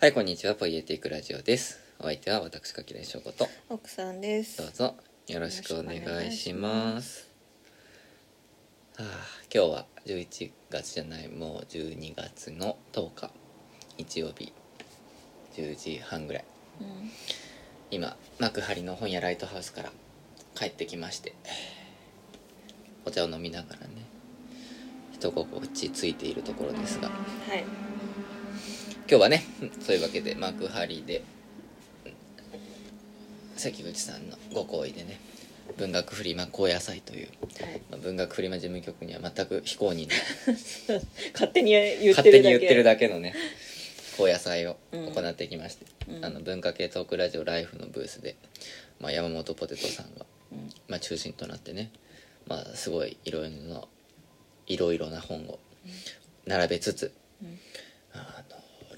はい、こんにちは。ポイエティックラジオです。お相手は私、かきらいしょうこと。奥さんですどうぞよろしくお願いします。はあ、今日は11月じゃない、もう12月の10日、日曜日、10時半ぐらい。うん今、幕張の本屋ライトハウスから帰ってきまして、お茶を飲みながらね、一心地ついているところですが、はい今日はねそういうわけで幕張でうん関口さんのご好意でね文学フリマ高野祭という、はい。まあ文学フリマ事務局には全く非公認の 勝手に言ってるだけ。勝手に言ってるだけのね高野祭をうん行ってきまして、うん。あの文化系トークラジオライフのブースで、まあ、山本ポテトさんが、うん。まあ、中心となってね、まあ、すごいいろいろないろいろな本を並べつつ、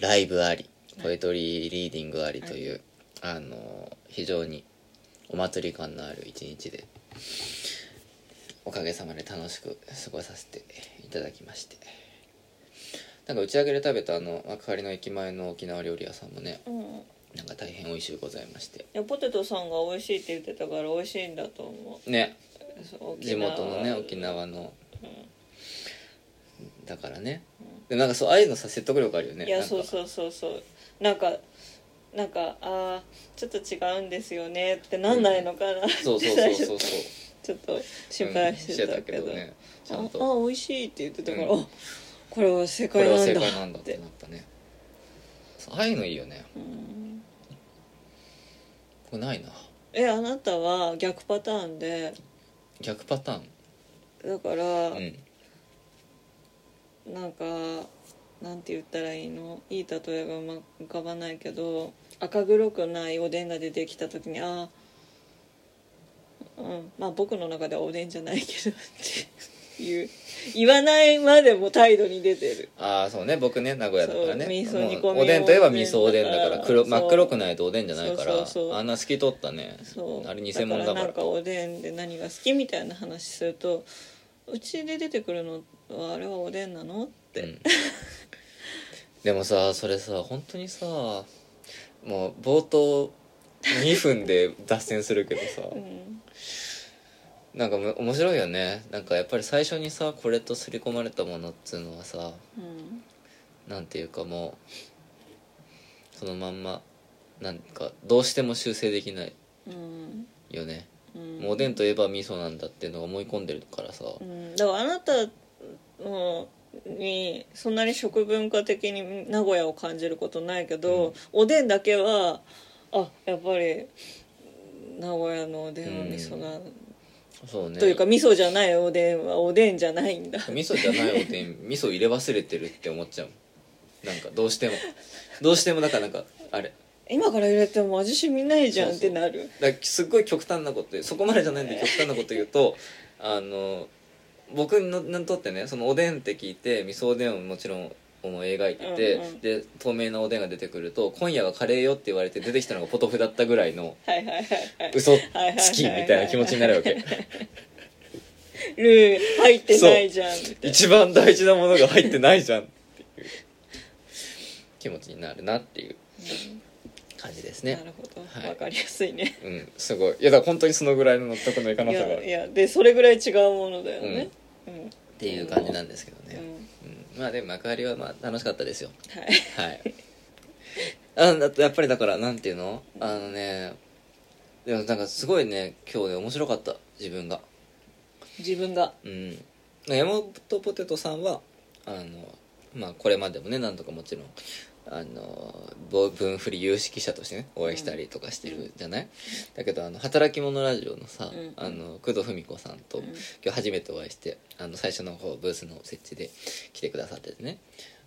ライブありポエトリーリーディングありという、あの非常にお祭り感のある一日でおかげさまで楽しく過ごさせていただきまして。なんか打ち上げで食べたあの幕張の駅前の沖縄料理屋さんもねうん。いなんか大変美味しゅうございまして。やポテトさんが美味しいって言ってたから美味しいんだと思ね。うそう沖地縄元のね沖縄の。うん。だからねでなんかそうああいうのさ説得力あるよねいやそうそうそうそう。なんかなんかあーちょっと違うんですよねってなんないのかな、そうそうそうそうそう。ちょっと心配してたけど,、うん。ねちゃあんと。あ美味しいって言ってたから、うん。あこれは正これは正解なんだ解なんだってなったね。ああいうのいいよね。うん。これないな。えあなたは逆パターンで。逆パターン。だから、うんなんかなんて言ったらいいの？いい例えがうまく浮かばないけど赤黒くないおでんが出てきた時にああうんまあ僕の中ではおでんじゃないけどっていう言わないまでも態度に出てる。ああそうね。僕ね名古屋だからね。味噌煮込みおでんといえば味噌おでんだから黒真っ黒くないとおでんじゃないからあんな透き通ったね。あれ偽物だからだなんかおでんで何が好きみたいな話するとうちで出てくるのはあれはおでんなの？って、うん。でもさそれさ本当にさもう冒頭2分で脱線するけどさ。うん。なんかむ面白いよね。なんかやっぱり最初にさこれと刷り込まれたものっつうのはさうん。なんていうかもうそのまんまなんかどうしても修正できないうん。よね、うん。もうおでんといえば味噌なんだっていうのが思い込んでるからさ、うん、だからあなたのにそんなに食文化的に名古屋を感じることないけど、うん。おでんだけはあやっぱり名古屋のおでんは味噌な、そうね。というか味噌じゃないおでんはおでんじゃないんだ。味噌じゃないおでん 味噌入れ忘れてるって思っちゃう。なんかどうしても。どうしてもだからなんかあれ。今から入れても味しみないじゃんってなる。だからすっごい極端なことそこまでじゃないんで極端なこと言うとあの僕のにとってねそのおでんって聞いて味噌おでんをもちろん思い描いてて、うんうん。で透明なおでんが出てくると「今夜はカレーよ」って言われて出てきたのがポトフだったぐらいの嘘つきみたいな気持ちになるわけ。ルー入ってないじゃん。一番大事なものが入ってないじゃんっていう気持ちになるなっていう感じですね。なるほど、はい。わかりやすいね。うんすごい。いやだから本当にそのぐらいの納得のいかないさが。あるやいやでそれぐらい違うものだよね。うん、っていう感じなんですけどね、うん。うん。まあでも幕張はまあ楽しかったですよ。はい。はい。あやっぱりだからなんていうの？あのねでもなんかすごいね今日ね面白かった。自分が。自分が。うん。山本ポテトさんはあのまあこれまでもね何とかもちろんあの分振り有識者としてねお会いしたりとかしてるじゃない、だけどあの働き者ラジオのさ、うん。あの工藤文子さんと、うん。今日初めてお会いしてあの最初の方ブースの設置で来てくださっててね。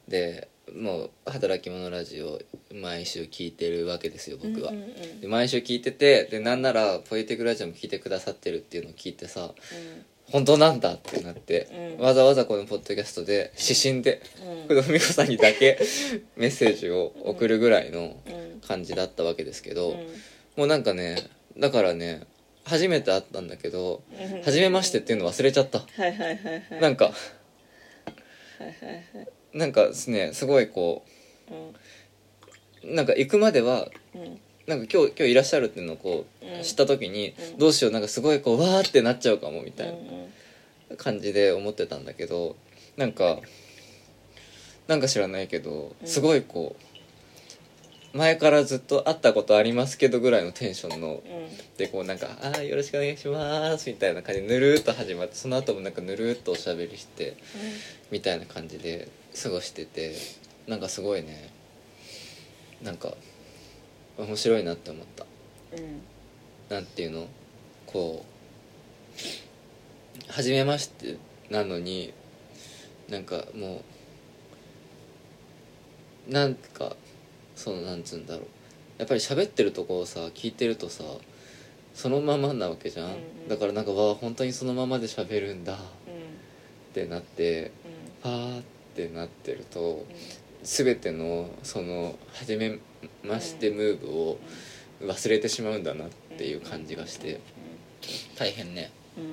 でもう「働き者ラジオ」毎週聞いてるわけですよ僕は、うんうんうん。で毎週聞いててでなんなら「ポエティックラジオ」も聞いてくださってるっていうのを聞いてさ本当なんだってなって、うん。わざわざこのポッドキャストで指針でうん。工藤文子さんにだけ メッセージを送るぐらいのうん。感じだったわけですけど、うん。もうなんかねだからね初めて会ったんだけどうん「初めまして」っていうの忘れちゃった。はいはいはいはい。なんかはいはいはい。なんかですねすごいこうん。うなんか行くまではうんなんか今日今日いらっしゃるっていうのをこううん。知った時に、うん。どうしようなんかすごいこうわーってなっちゃうかもみたいうんな感じで思ってたんだけどなんかなんか知らないけどうん。すごいこう前からずっと会ったことありますけどぐらいのテンションのでこうなんか「あーよろしくお願いします」みたいな感じでぬるーっと始まってその後もなんかぬるーっとおしゃべりしてみたいな感じで過ごしててなんかすごいねなんか面白いなって思った。うん。なんていうのこう初めましてなのになんかもうなんかそのなんつうんだろう。やっぱり喋ってるとこをさ聞いてるとさそのままなわけじゃん、うんうん。だからなんかわあ本当にそのままで喋るんだ。っうん。てなってうん。パーってなってると全てのその初めましてムーブを忘れてしまうんだなっていう感じがして。大変ね。うん。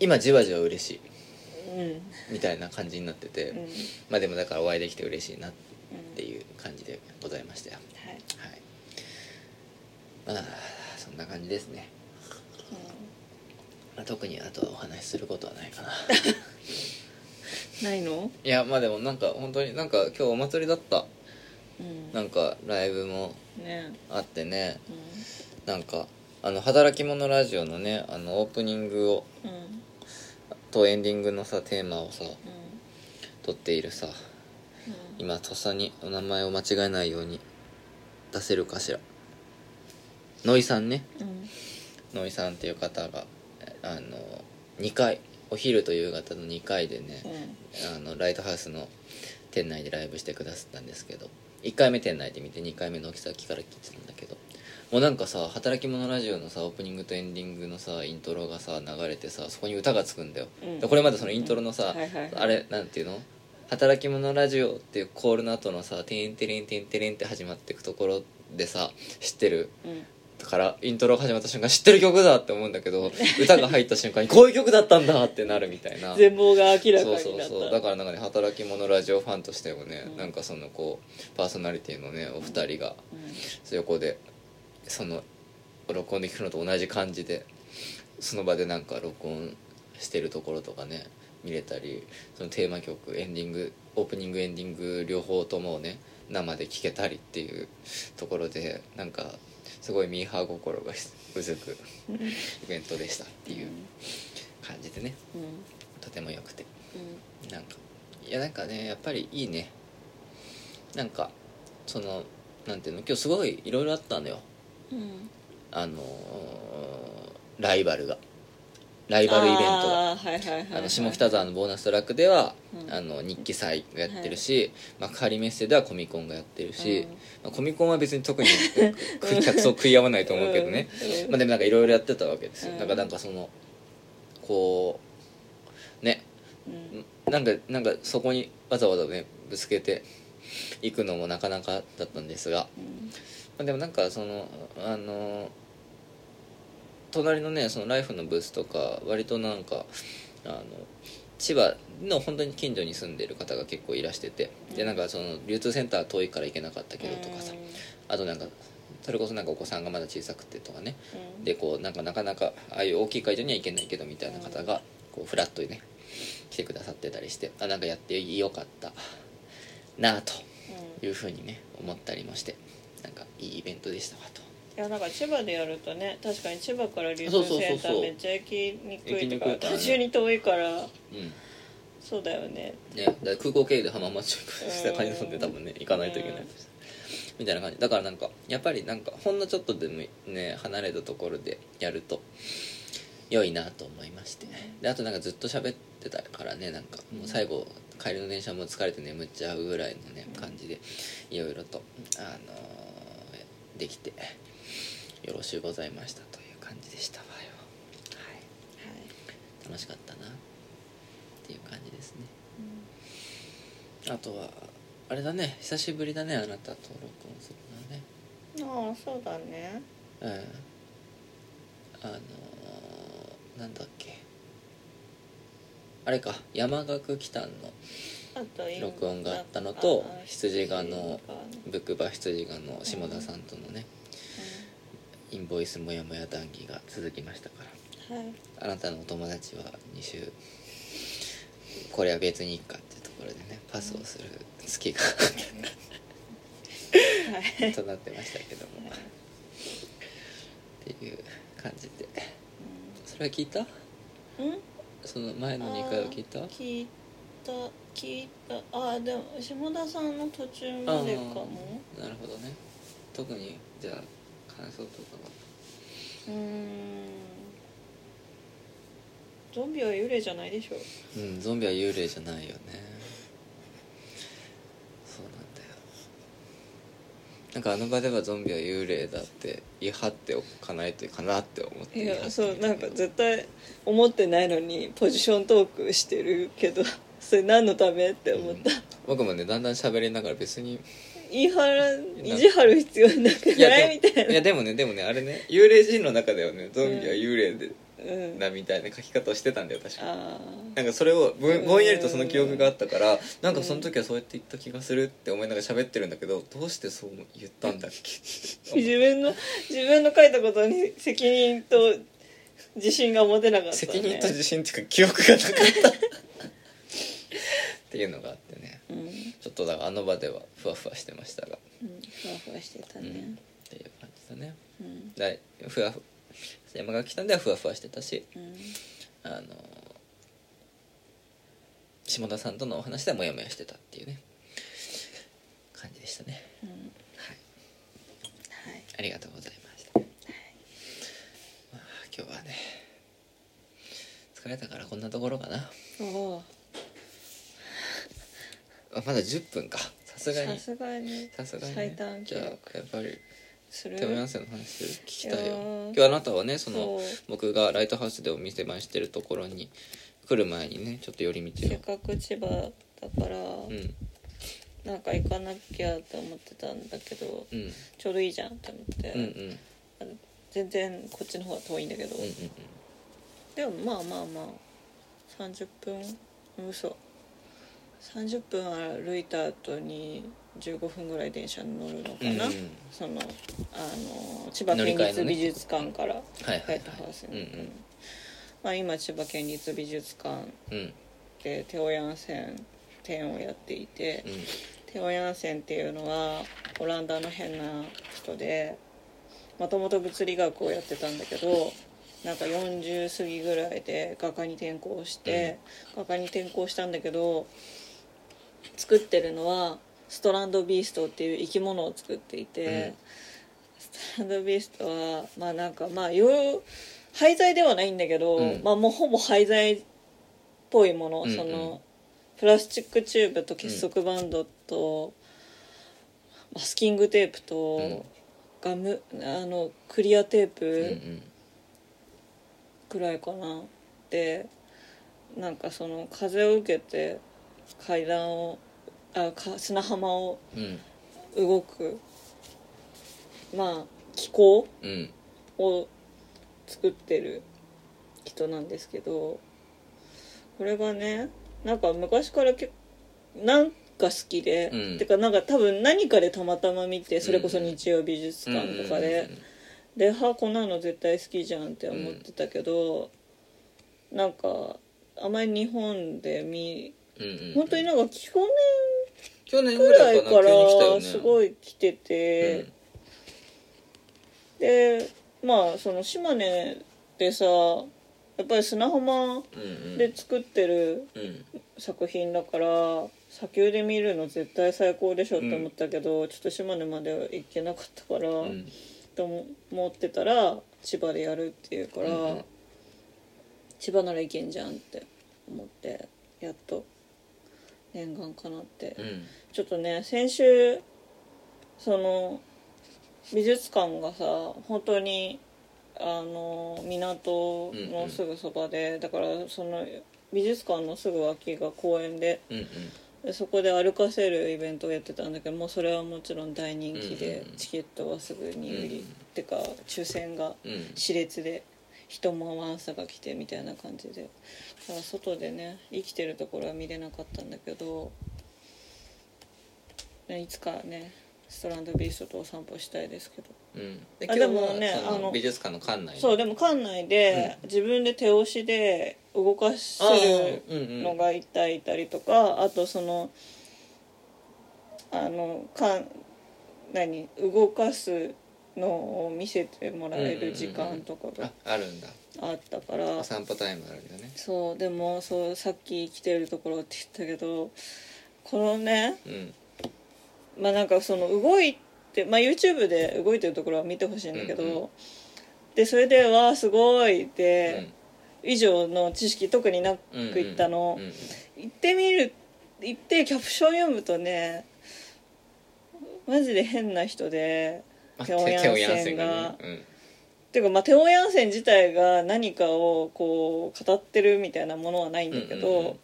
今じわじわ嬉しい。うん。うんみたいな感じになってて、うん。まあでもだからお会いできて嬉しいなっうんていう感じでございましたよ。はい。はい。まあそんな感じですね、まあ、特にあとはお話しすることはないかな。ないの？いやまあでもなんか本当になんか今日お祭りだった。うんなんかライブもね。あってね。うなんかあの働き者ラジオのねあのオープニングをとエンディングのさテーマをさうん。撮っているさ今とっさにお名前を間違えないように出せるかしら。ノイさんね。うん。ノイさんっていう方があの2回お昼と夕方の2回でねうん。あのライトハウスの店内でライブしてくださったんですけど1回目店内で見て2回目の木崎から聞いてたんだけど。もうなんかさ「働き者ラジオ」のさオープニングとエンディングのさイントロがさ流れてさそこに歌がつくんだよ、うん。でこれまでそのイントロのさ、うん。はいはいはい。あれなんていうの？働き者ラジオっていうコールの後のさ「てんてれんてんてれん」って始まっていくところでさ知ってる？うんからイントロが始まった瞬間知ってる曲だって思うんだけど歌が入った瞬間にこういう曲だったんだってなるみたいな。全貌が明らそうかになった。そうそうだからなんかね働き者ラジオファンとしてもね、うん。なんかそのこうパーソナリティのねお二人がうん横でその録音できるのと同じ感じでその場でなんか録音してるところとかね見れたりそのテーマ曲エンディングオープニングエンディング両方ともね生で聴けたりっていうところでなんかすごいミーハー心がうずくイベントでしたっていう感じでね。うんとても良くて。うんなんかいやなんかねやっぱりいいね。なんかそのなんていうの今日すごいいろいろあったのよ。うん。あのーライバルがライバルイベントが。あーはいはいはいの下北沢のボーナストラックでは、うん。あの日記祭がやってるし、幕張メッセではコミコンがやってるし、うん。まあコミコンは別に特に く客層食い合わないと思うけどね、うん。まあ、でもなんかいろいろやってたわけですよ、うん。だからなんかそのこうねうん。なんかなんかそこにわざわざねぶつけていくのもなかなかだったんですが、うん。まあ、でもなんかそのあの隣のねそのライフのブースとか割となんかあの千葉の本当に近所に住んでる方が結構いらしててでなんかその流通センター遠いから行けなかったけどとかさあとなんかそれこそなんかお子さんがまだ小さくてとかね。うん。でこうなんかなかなかああいう大きい会場には行けないけどみたいな方がこうフラットにね来てくださってたりしてあなんかやってよかったなあというふうにね思ったりもしてなんかいいイベントでしたわといやなんか千葉でやるとね確かに千葉から流通センターめっちゃ行きにくいとか行きに遠いから。うん。そうだよね。ね、だから空港経由で浜松町行くした感じなんで多分ね行かないといけない。ですみたいな感じ。だからなんかやっぱりなんかほんのちょっとでもね離れたところでやると良いなと思いまして。であとなんかずっと喋ってたからねなんかもう最後帰りの電車も疲れて眠っちゃうぐらいのね感じでいろいろとあのーできてよろしゅうございましたという感じでしたわよ。はい。楽しかったなっていう感じですね。あとはあれだね。久しぶりだねあなたと録音するのはね。ああそうだね。うん。あのーなんだっけ。あれか。山岳祈祷の録音があったのとあ羊がのブックバ羊がの下田さんとのね、インボイスもやもや談義が続きましたから。はい。あなたのお友達は2週これは別にいいかっていうところでねパスをする隙がはい となってましたけども。っていう感じで。それは聞いた？うん？その前の2回は聞いた？聞いた聞いた。あでも下田さんの途中までかも。なるほどね。特にじゃあ感想とかはうーん。ゾンビは幽霊じゃないでしょ。うんゾンビは幽霊じゃないよね。そうなんだよ。なんかあの場ではゾンビは幽霊だって言い張っておかないといいかなって思っていやそうなんか絶対思ってないのにポジショントークしてるけどそれ何のためって思った、僕もねだんだん喋りながら別に言い張ら意地張る必要なくない？みたいな。いやでもねでもねあれね幽霊人の中ではねゾンビは幽霊で、うん。だみたいな書き方をしてたんだよ確か。あなんかそれをぼうん。ぼんやりとその記憶があったからなんかその時はそうやって言った気がするって思いながら喋ってるんだけどどうしてそう言ったんだっけ？あ 自分の自分の書いたことに責任と自信が持てなかった、ね、責任と自信っていうか記憶がなかった。っていうのがあってねうん、うん、ちょっとだからあの場ではふわふわしてましたが、ふわふわしてたうん、ねっていう感じだね。うん。だいふわふ山が来たんではふわふわしてたしうん。あの下田さんとのお話ではモヤモヤしてたっていうね。感じでしたね。うん。はい。はい。ありがとうございました、まあ、今日はね疲れたからこんなところかな。おあまだ10分か。さすがに。さすがに。さすがに、最短記じゃあや録っぱりする？手山先生の話聞きたいよ。いやー。今日あなたはねそのそう。僕がライトハウスでお店番してるところに来る前にねちょっと寄り道を。せっかく千葉だから、うん。なんか行かなきゃって思ってたんだけどうん。ちょうどいいじゃんって思って、うんうん。全然こっちの方が遠いんだけど、うんうんでもまあまあまあ30分。嘘30分歩いた後に15分ぐらい電車に乗るのかな、うんうん。そのあの千葉県立美術館からはいはいはい。ライトハウスに、うんうん。まあ、今千葉県立美術館うん。でテオヤンセン展をやっていて、うん。テオヤンセンっていうのはオランダの変な人でもともと物理学をやってたんだけどなんか40過ぎぐらいで画家に転校して、画家に転校したんだけど作ってるのはストランドビーストっていう生き物を作っていて、ストランドビーストはまあなんかまあよ廃材ではないんだけど、うん。まあもうほぼ廃材っぽいもの、うんうん。そのプラスチックチューブと結束バンドと、マスキングテープと、うん。ガムあのクリアテーうんうプん。くらいかな。でなんかその風を受けて階段をあか砂浜をうん。動くまあ気候うん。を作ってる人なんですけどこれがねなんか昔からけなんか好きで、うん。てかなんか多分何かでたまたま見てそれこそ日曜美術館とかで、ではこんなの絶対好きじゃんって思ってたけど、なんかあまり日本で見うんうん本当になんか去去年年ぐぐらいかならすごい来てて、でまあその島根でさやっぱり砂浜うんうん。で作ってるうん。作品だから砂丘で見るの絶対最高でしょって思ったけど、ちょっと島根までは行けなかったから、うん。と思ってたら千葉でやるっていうから、うんうん。千葉ならいけんじゃんって思ってやっと念願かなって、うん。ちょっとね先週その美術館がさ本当にあの港のすぐそばで、だからその美術館のすぐ脇が公園でうんうん。でそこで歩かせるイベントをやってたんだけどもうそれはもちろん大人気で、うんうんチケットはすぐに売り、うんてか抽選がうん。熾烈で人もワンサが来てみたいな感じで。だから外でね生きてるところは見れなかったんだけどねいつかねストランドビーストとお散歩したいですけど。うん。であでもねあの美術館の館内そうでも館内で自分で手押しで動かせあるのがいたいたりとかあとそのあのかん何動かすのを見せてもらえる時間とかあがあるんだ。あったから。お散歩タイムあるよね。そうでもそうさっき来てるところって言ったけどこのねうん。まあなんかその動いて、まあ、YouTube で動いてるところは見てほしいんだけど、うんうんでそれで「わあすごい」うで、ん。以上の知識特になく言ったの、行ってみる行ってキャプション読むとねマジで変な人であテオヤンテオヤンセンが。ていうかまあテオヤンセン自体が何かをこう語ってるみたいなものはないんだけど、うんうんうん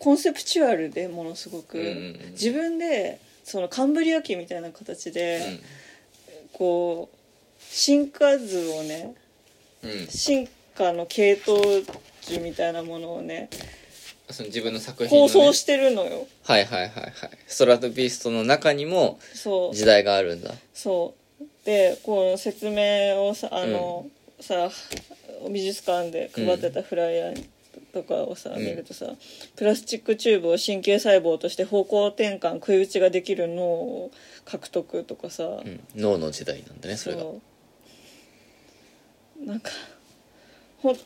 コンセプチュアルでものすごく、うんうんうん。自分でそのカンブリア紀みたいな形で、こう進化図をね進化の系統図みたいなものをねその自分の作品の、ね、構想してるのよ。はいはいはいはい。ストラトビーストの中にもそう。時代があるんだ。そう。でこう説明をさあの、さ美術館で配ってたフライヤーとかをさ、うん。見るとさプラスチックチューブを神経細胞として方向転換食い打ちができる脳を獲得とかさ、うん。脳の時代なんだねそれが。なんかほんい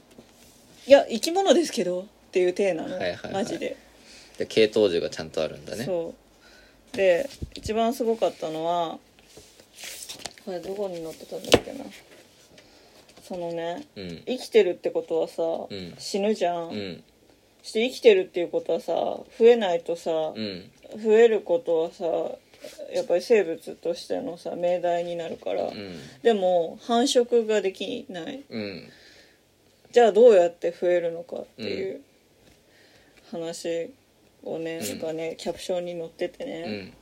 や生き物ですけどっていう体なの、はいはいはい。マジで、で系統樹がちゃんとあるんだね。そう。で一番すごかったのはこれどこに載ってたんだっけな。そのねうん。生きてるってことはさ、ん。死ぬじゃん、うん。そして生きてるっていうことはさ増えないとさ、うん。増えることはさやっぱり生物としてのさ命題になるから、うん。でも繁殖ができない。うん。じゃあどうやって増えるのかっていう話をね、うん。がねキャプションに載っててうね、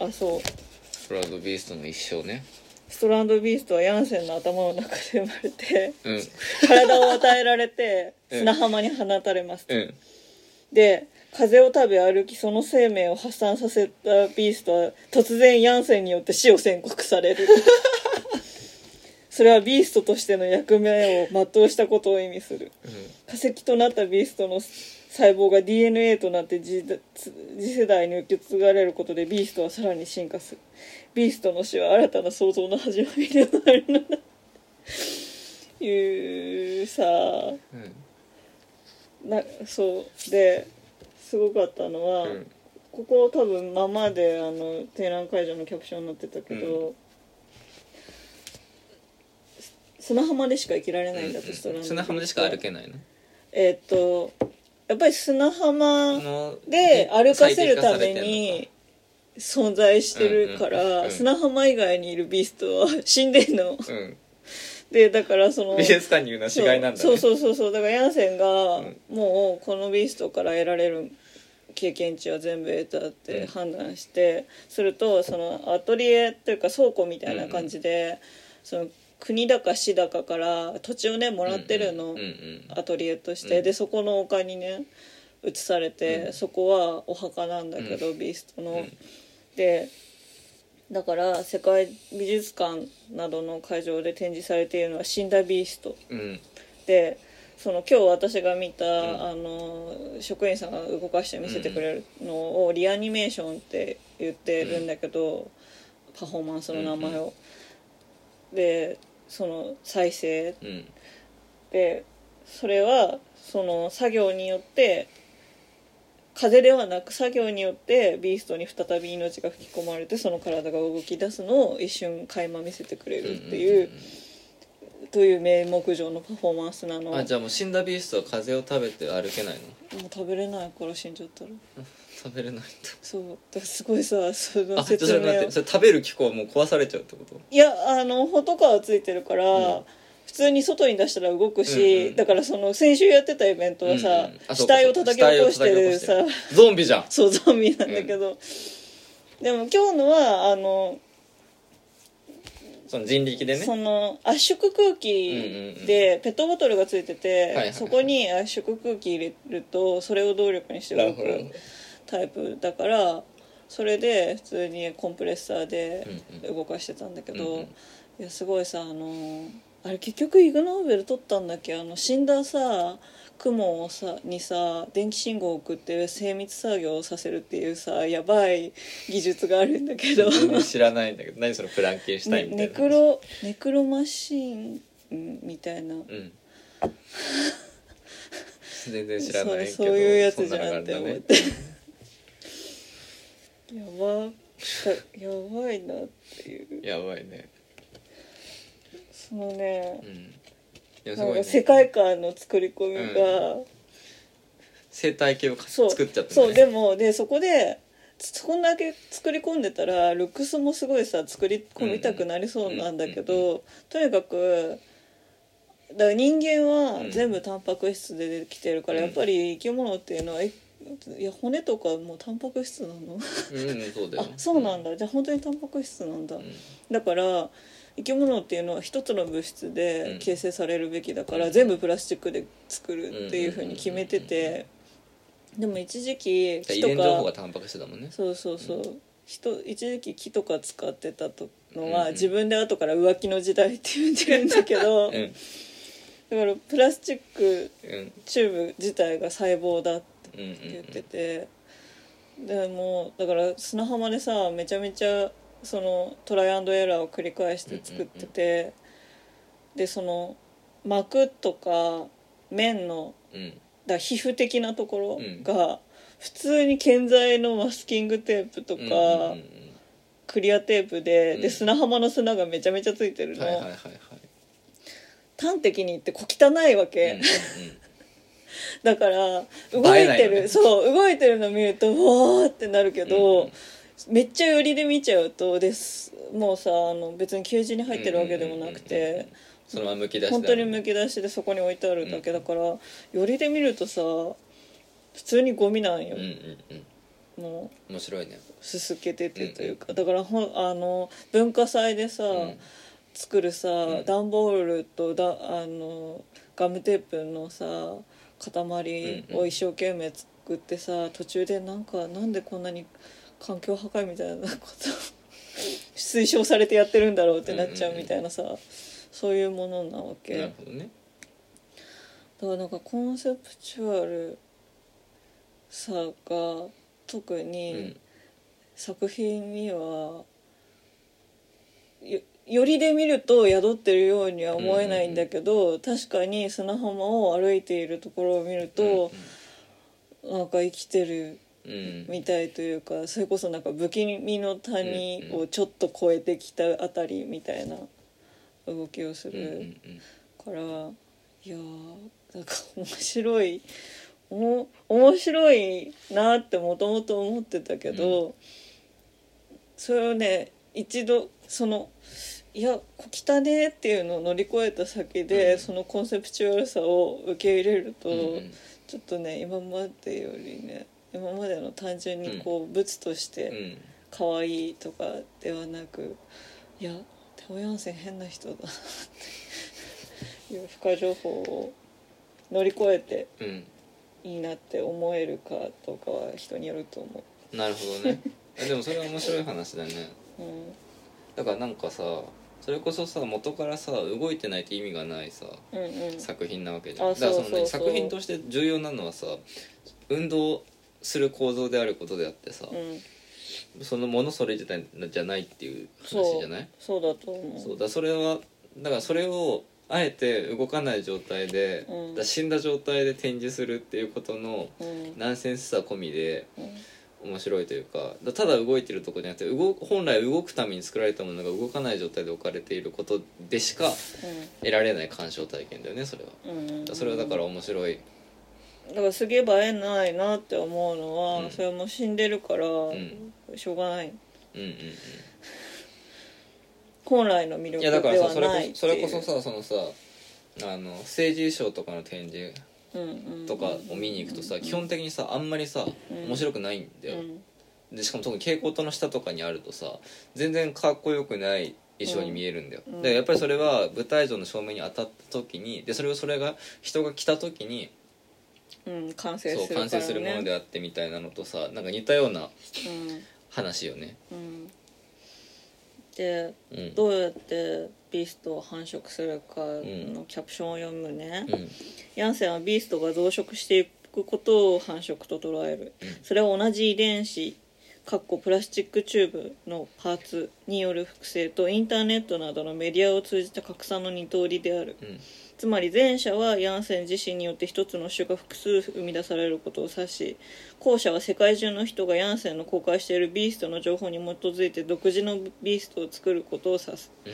ん。あそう。プラウドビーストの一生ね。ストランドビーストはヤンセンの頭の中で生まれてうん。体を与えられてうん。砂浜に放たれます、うん。で風を食べ歩きその生命を発散させたビーストは突然ヤンセンによって死を宣告される。それはビーストとしての役目を全うしたことを意味する。化石となったビーストの細胞が DNA となって次次世代に受け継がれることでビーストはさらに進化する。ビーストの死は新たな創造の始まりでもあるの。だいうさ。うん。なそう。ですごかったのは、うん。ここ多分ままであの展覧会場のキャプションになってたけど、砂浜でしか生きられないんだと、ストランド砂浜でしか歩けないの？えーっとやっぱり砂浜ので歩かせるために存在してるから、砂浜以外にいるビーストは死んでんの。うん。でだからその美術館に言うのは違いなんだね。そうそうそうそう。だからヤンセンが、ん。もうこのビーストから得られる経験値は全部得たって判断して、するとそのアトリエというか倉庫みたいな感じで、その国だか市だかから土地をねもらってるの、うんうんアトリエとして、うん。でそこの丘にね移されて、そこはお墓なんだけど、ビーストの。ん。でだから世界美術館などの会場で展示されているのは死んだビースト。うん。でその今日私が見た、ん。あの職員さんが動かして見せてくれるのをリアニメーションって言ってるんだけど、パフォーマンスの名前を。でその再生うん。でそれはその作業によって風ではなく作業によってビーストに再び命が吹き込まれてその体が動き出すのを一瞬垣間見せてくれるっていう,、という名目上のパフォーマンスなの。あじゃあもう死んだビーストは風を食べて歩けないの？もう食べれないから死んじゃったら 食べれないんそう。だからすごいさそのだあちょっとそれ待ってそれ食べる機構はもう壊されちゃうってこと？いやあのホとかはついてるから、うん。普通に外に出したら動くし、うんうん。だからその先週やってたイベントはさ、うんうん。あそう死か。体を叩き起こしてるさ。死体を叩き起こしてる。ゾンビじゃん。そうゾンビなんだけど、でも今日のはあのその人力でね。その圧縮空気でペットボトルがついてて、はいはいそこに圧縮空気入れるとそれを動力にして動く。なるほどタイプだからそれで普通にコンプレッサーで動かしてたんだけど、うんうん。いやすごいさあのあれ結局イグ・ノーベル取ったんだっけ？あの死んださ雲をさにさ電気信号を送って精密作業をさせるっていうさやばい技術があるんだけど。知らないんだけど何そのプランケンシュタインみたいな。ねネクロネクロマシーンみたいな。うん。全然知らないけどそういうやつじゃんって思ってやばやばいなっていう。やばいね。そのねうん。いやすごいね。か世界観の作り込みが、生態系をかそう。作っちゃったね。そうでもでそこでそんだけ作り込んでたらルックスもすごいさ作り込みたくなりそうなんだけうんどとにかくだから人間はうん。全部タンパク質でできてるから、うん。やっぱり生き物っていうのはいいや骨とかもタンパク質なの？うんそうだよあそうなんだ。じゃあ本当にタンパク質なんだ、うん。だから生き物っていうのは一つの物質うでん。形成されるべきだから、うん全部プラスチックで作るっていうふうに決めてて。でも一時期木とかね。そうそうそう。人一時期木とか使ってたとのは自分で後から浮気の時代って言ってるんだけどだうん。からプラスチックうん。チューブ自体が細胞だってうんうん言っててでもだから砂浜でさめちゃめちゃそのトライアンドエラーを繰り返して作ってて、でその膜とか面のうん。だ皮膚的なところうん。が普通に建材のマスキングテープとか、クリアテープで,、うん。で砂浜の砂がめちゃめちゃついてるの、端的に言って小汚いわけ、だから動いてる、よね。そう動いてるの見るとわーってなるけど、うんめっちゃ寄りで見ちゃうとです。もうさあの別にケージに入ってるわけでもなくうんうんうんうんてそのままむき出し本当にむき出しでそこに置いてあるだけだから、寄りで見るとさ普通にゴミなんよ。うん、うんうん。もう面白いね。すすけててというか、だからほんあの文化祭でさ、うん。作るさ、ん。段ボールとだあのガムテープのさ塊を一生懸命作ってさ途中でなんかなんでこんなに環境破壊みたいなこと 推奨されてやってるんだろうってなっちゃうみたいなさ、そういうものなわけ。なだるほどね。からなんかコンセプチュアルさが特うに、ん。作品にはよよりで見ると宿ってるようには思えないんだけど、確かに砂浜を歩いているところを見ると、なんか生きてるうん。うんみたいというかそれこそなんか不気味の谷をちょっと越えてきたあたりみたいな動きをすうんうんるから、いやーなんか面白いおも面白いなってもともと思ってたけど、それをね一度そのいや小汚ねっていうのを乗り越えた先で、うん。そのコンセプチュアルさを受け入れると、うんうん。ちょっとね今までよりね今までの単純にこう物としてうん。可愛いとかではなく、いやテオヤンセン変な人だなっていう付加情報を乗り越えてうん。いいなって思えるかどうかは人によると思なるほどね。えでもそれは面白い話だね。う、うん、だからなんかさそれこそさ元からさ動いてないと意味がないさうんうん。作品なわけじゃん。あだからそのそうそうそう。作品として重要なのはさ運動する構造であることであってさ、うん。そのものそれ自体じゃないっていう話じゃない？そう。だと思う。そうだそれはだからそれをあえて動かない状態で、うん。死んだ状態で展示するっていうことのうん。ナンセンスさ込みでうん面白いというかだただ動いてるとこじゃなくて動本来動くために作られたものが動かない状態で置かれていることでしか得られない鑑賞体験だよねそれは。うん。うんだからそれはだから面白い、だからすげえ映えないなって思うのは、うん。それはもう死んでるから、ん。しょうがない。うんうん 本来の魅うん、力いやだからでさそれはないこそそれこそさそのさあの政治衣装とかの展示とかを見に行くとさ、基本的にさあんまりさうん。面白くないんだよ、うん。でしかも特に蛍光灯の下とかにあるとさ全然かっこよくない衣装に見えるんだよ、うん。でやっぱりそれは舞台上の照明に当たった時にでそれをそれが人が来た時にうん完成そうするから、ね、完成するものであってみたいなのとさなんか似たようなうん。話よねうんでうん。どうやってビーストを繁殖するかのキャプションを読むね、うん。ヤンセンはビーストが増殖していくことを繁殖と捉える、うん。それは同じ遺伝子かっこプラスチックチューブのパーツによる複製とインターネットなどのメディアを通じた拡散の二通りである。うんつまり前者はヤンセン自身によって一つの種が複数生み出されることを指し後者は世界中の人がヤンセンの公開しているビーストの情報に基づいて独自のビーストを作ることを指す。うん。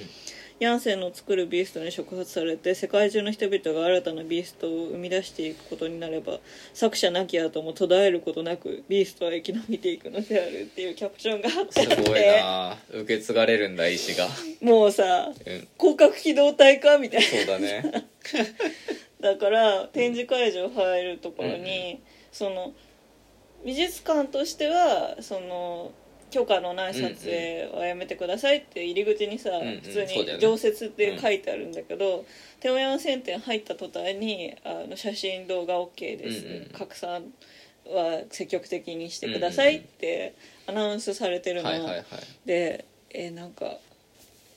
ヤンセンの作るビーストに触発されて世界中の人々が新たなビーストを生み出していくことになれば作者なき後も途絶えることなくビーストは生き延びていくのであるっていうキャプションがあって。すごいな。受け継がれるんだ意志が。もうさうん。広角機動隊かみたいな。そうだね。だから展示会場入るところに、その美術館としてはその許可のない撮影はやめてくださいって入り口にさ、んうん普通に常設って書いてあるんだけど、テオヤン線店入った途端にあの写真動画 OK です、うんうん。拡散は積極的にしてくださいってアナウンスされてるの、はいはいはい。でえなんか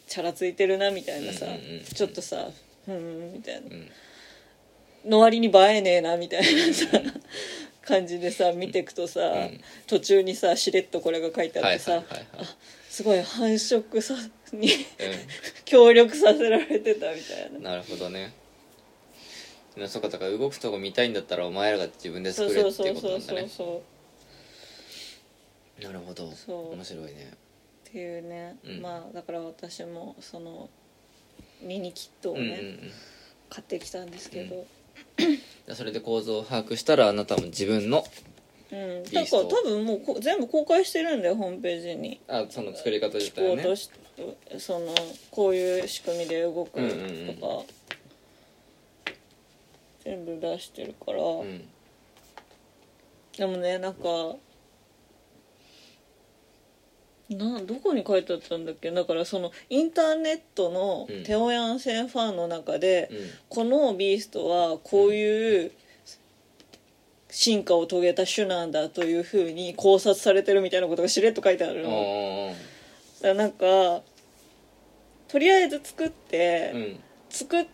チャラついてるなみたいなさ、うんうんうんちょっとさふーんみたいな。うん。の割に映えねえなみたいなさ感じでさ見てくとさ、ん。途中にさしれっとこれが書いてあってさ、はいはいはいはい。すごい繁殖さにう 協力させられてたみたいな。んなるほどね。でもそうかだから動くとこ見たいんだったらお前らが自分でそう作れっていうそうそうそうことなんだそうねそう。なるほど。そう。面白いね。っていうね、うん。まあだから私もそのミニキットをね、うんうんうん。買ってきたんですけど、で それで構造を把握したらあなたも自分のうん、だから多分もうこ全部公開してるんだよホームページに。あその作り方自機体をね構としてそのこういう仕組みで動くとか、うんうんうん。全部出してるから、うん。でもねなんかなどこに書いてあったんだっけ？だからそのインターネットのうん。テオヤンセンファンの中で、うん。このビーストはこういう進化を遂げた種なんだというふうに考察されてるみたいなことがしれっと書いてあるの。だからなんかとりあえず作って、うん。作っ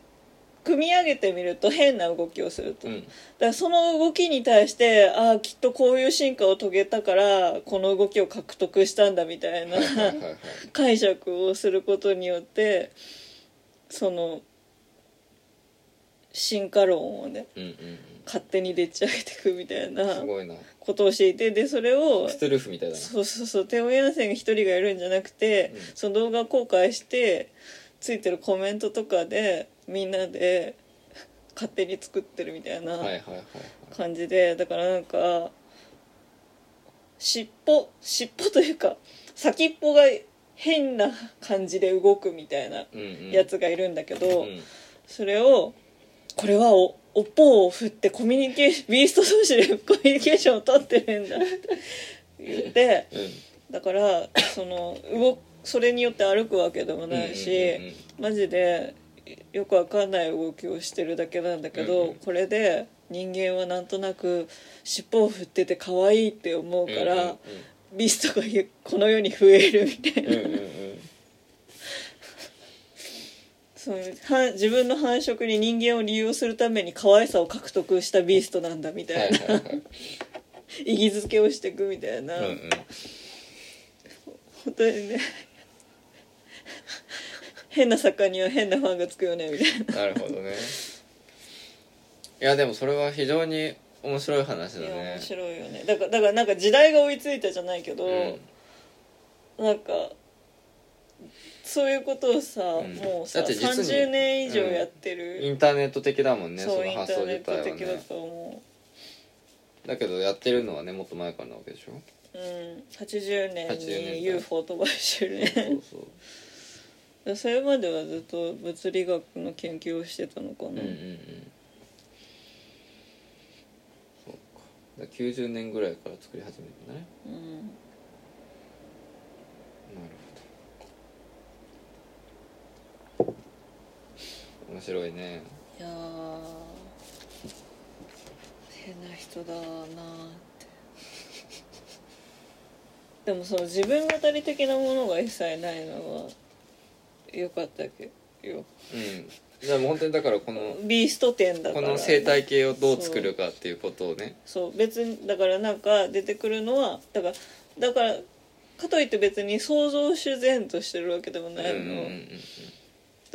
組み上げてみると変な動きをすると、うん。だからその動きに対してああきっとこういう進化を遂げたからこの動きを獲得したんだみたいな解釈をすることによってその進化論をねうんうん勝手にでっち上げていくみたいうんな。ことをしていてでそれをステルフみたいだな。そうそうそう。テオヤンセンが一人がいるんじゃなくて、うん。その動画公開してついてるコメントとかでみんなで勝手に作ってるみたいな感じでだからなんか尻尾尻尾というか先っぽが変な感じで動くみたいなうんうん。やつがいるんだけど、うんそれをこれはおおっぽを振ってコミュニケーションビースト同士でコミュニケーションを取ってるんだって言ってうん。だからその動それによって歩くわけでもないし、うんうんうん。マジでよくわかんない動きをしてるだけなんだけど、うんうん。これで人間はなんとなく尻尾を振ってて可愛いって思うから、うんうんビストがこの世に増えるみたいな、うんうんうん。自分の繁殖に人間を利用するために可愛さを獲得したビーストなんだみたはいいな、はいはい 意義づけをしていくみたいな、うんうん。本当にね変な作家には変なファンがつくよねみたいな。なるほどね。いやでもそれは非常に面白い話だいやね面白いよね。だからだからなんか時代が追いついたじゃないけど、うん。なんかそういうことをさ、ん。もうさだって実に30年以上やってイる、ンターネット的だもんねそそうインタの発想ーネット自体は的だねと思だけどやってるのはねもっと前からなわけでしょ？う、うん、80年80年代。に UFO 飛ばしてるね。そうそうそれまではずっと物理学の研究をしてたのかな、うんうんうん。そうか。だから90年ぐらいから作り始めたんだね。うん。なるほど。白いね。いやー変な人だなーって。でもその自分語り的なものが一切ないのは良かったけど。うん。でも本当にだからこのビースト店だから。この生態系をどう作るかっていうことをね。そう。別にだからなんか出てくるのはだからだからかといって別に想像主然としてるわけでもうんないの、うんうんうん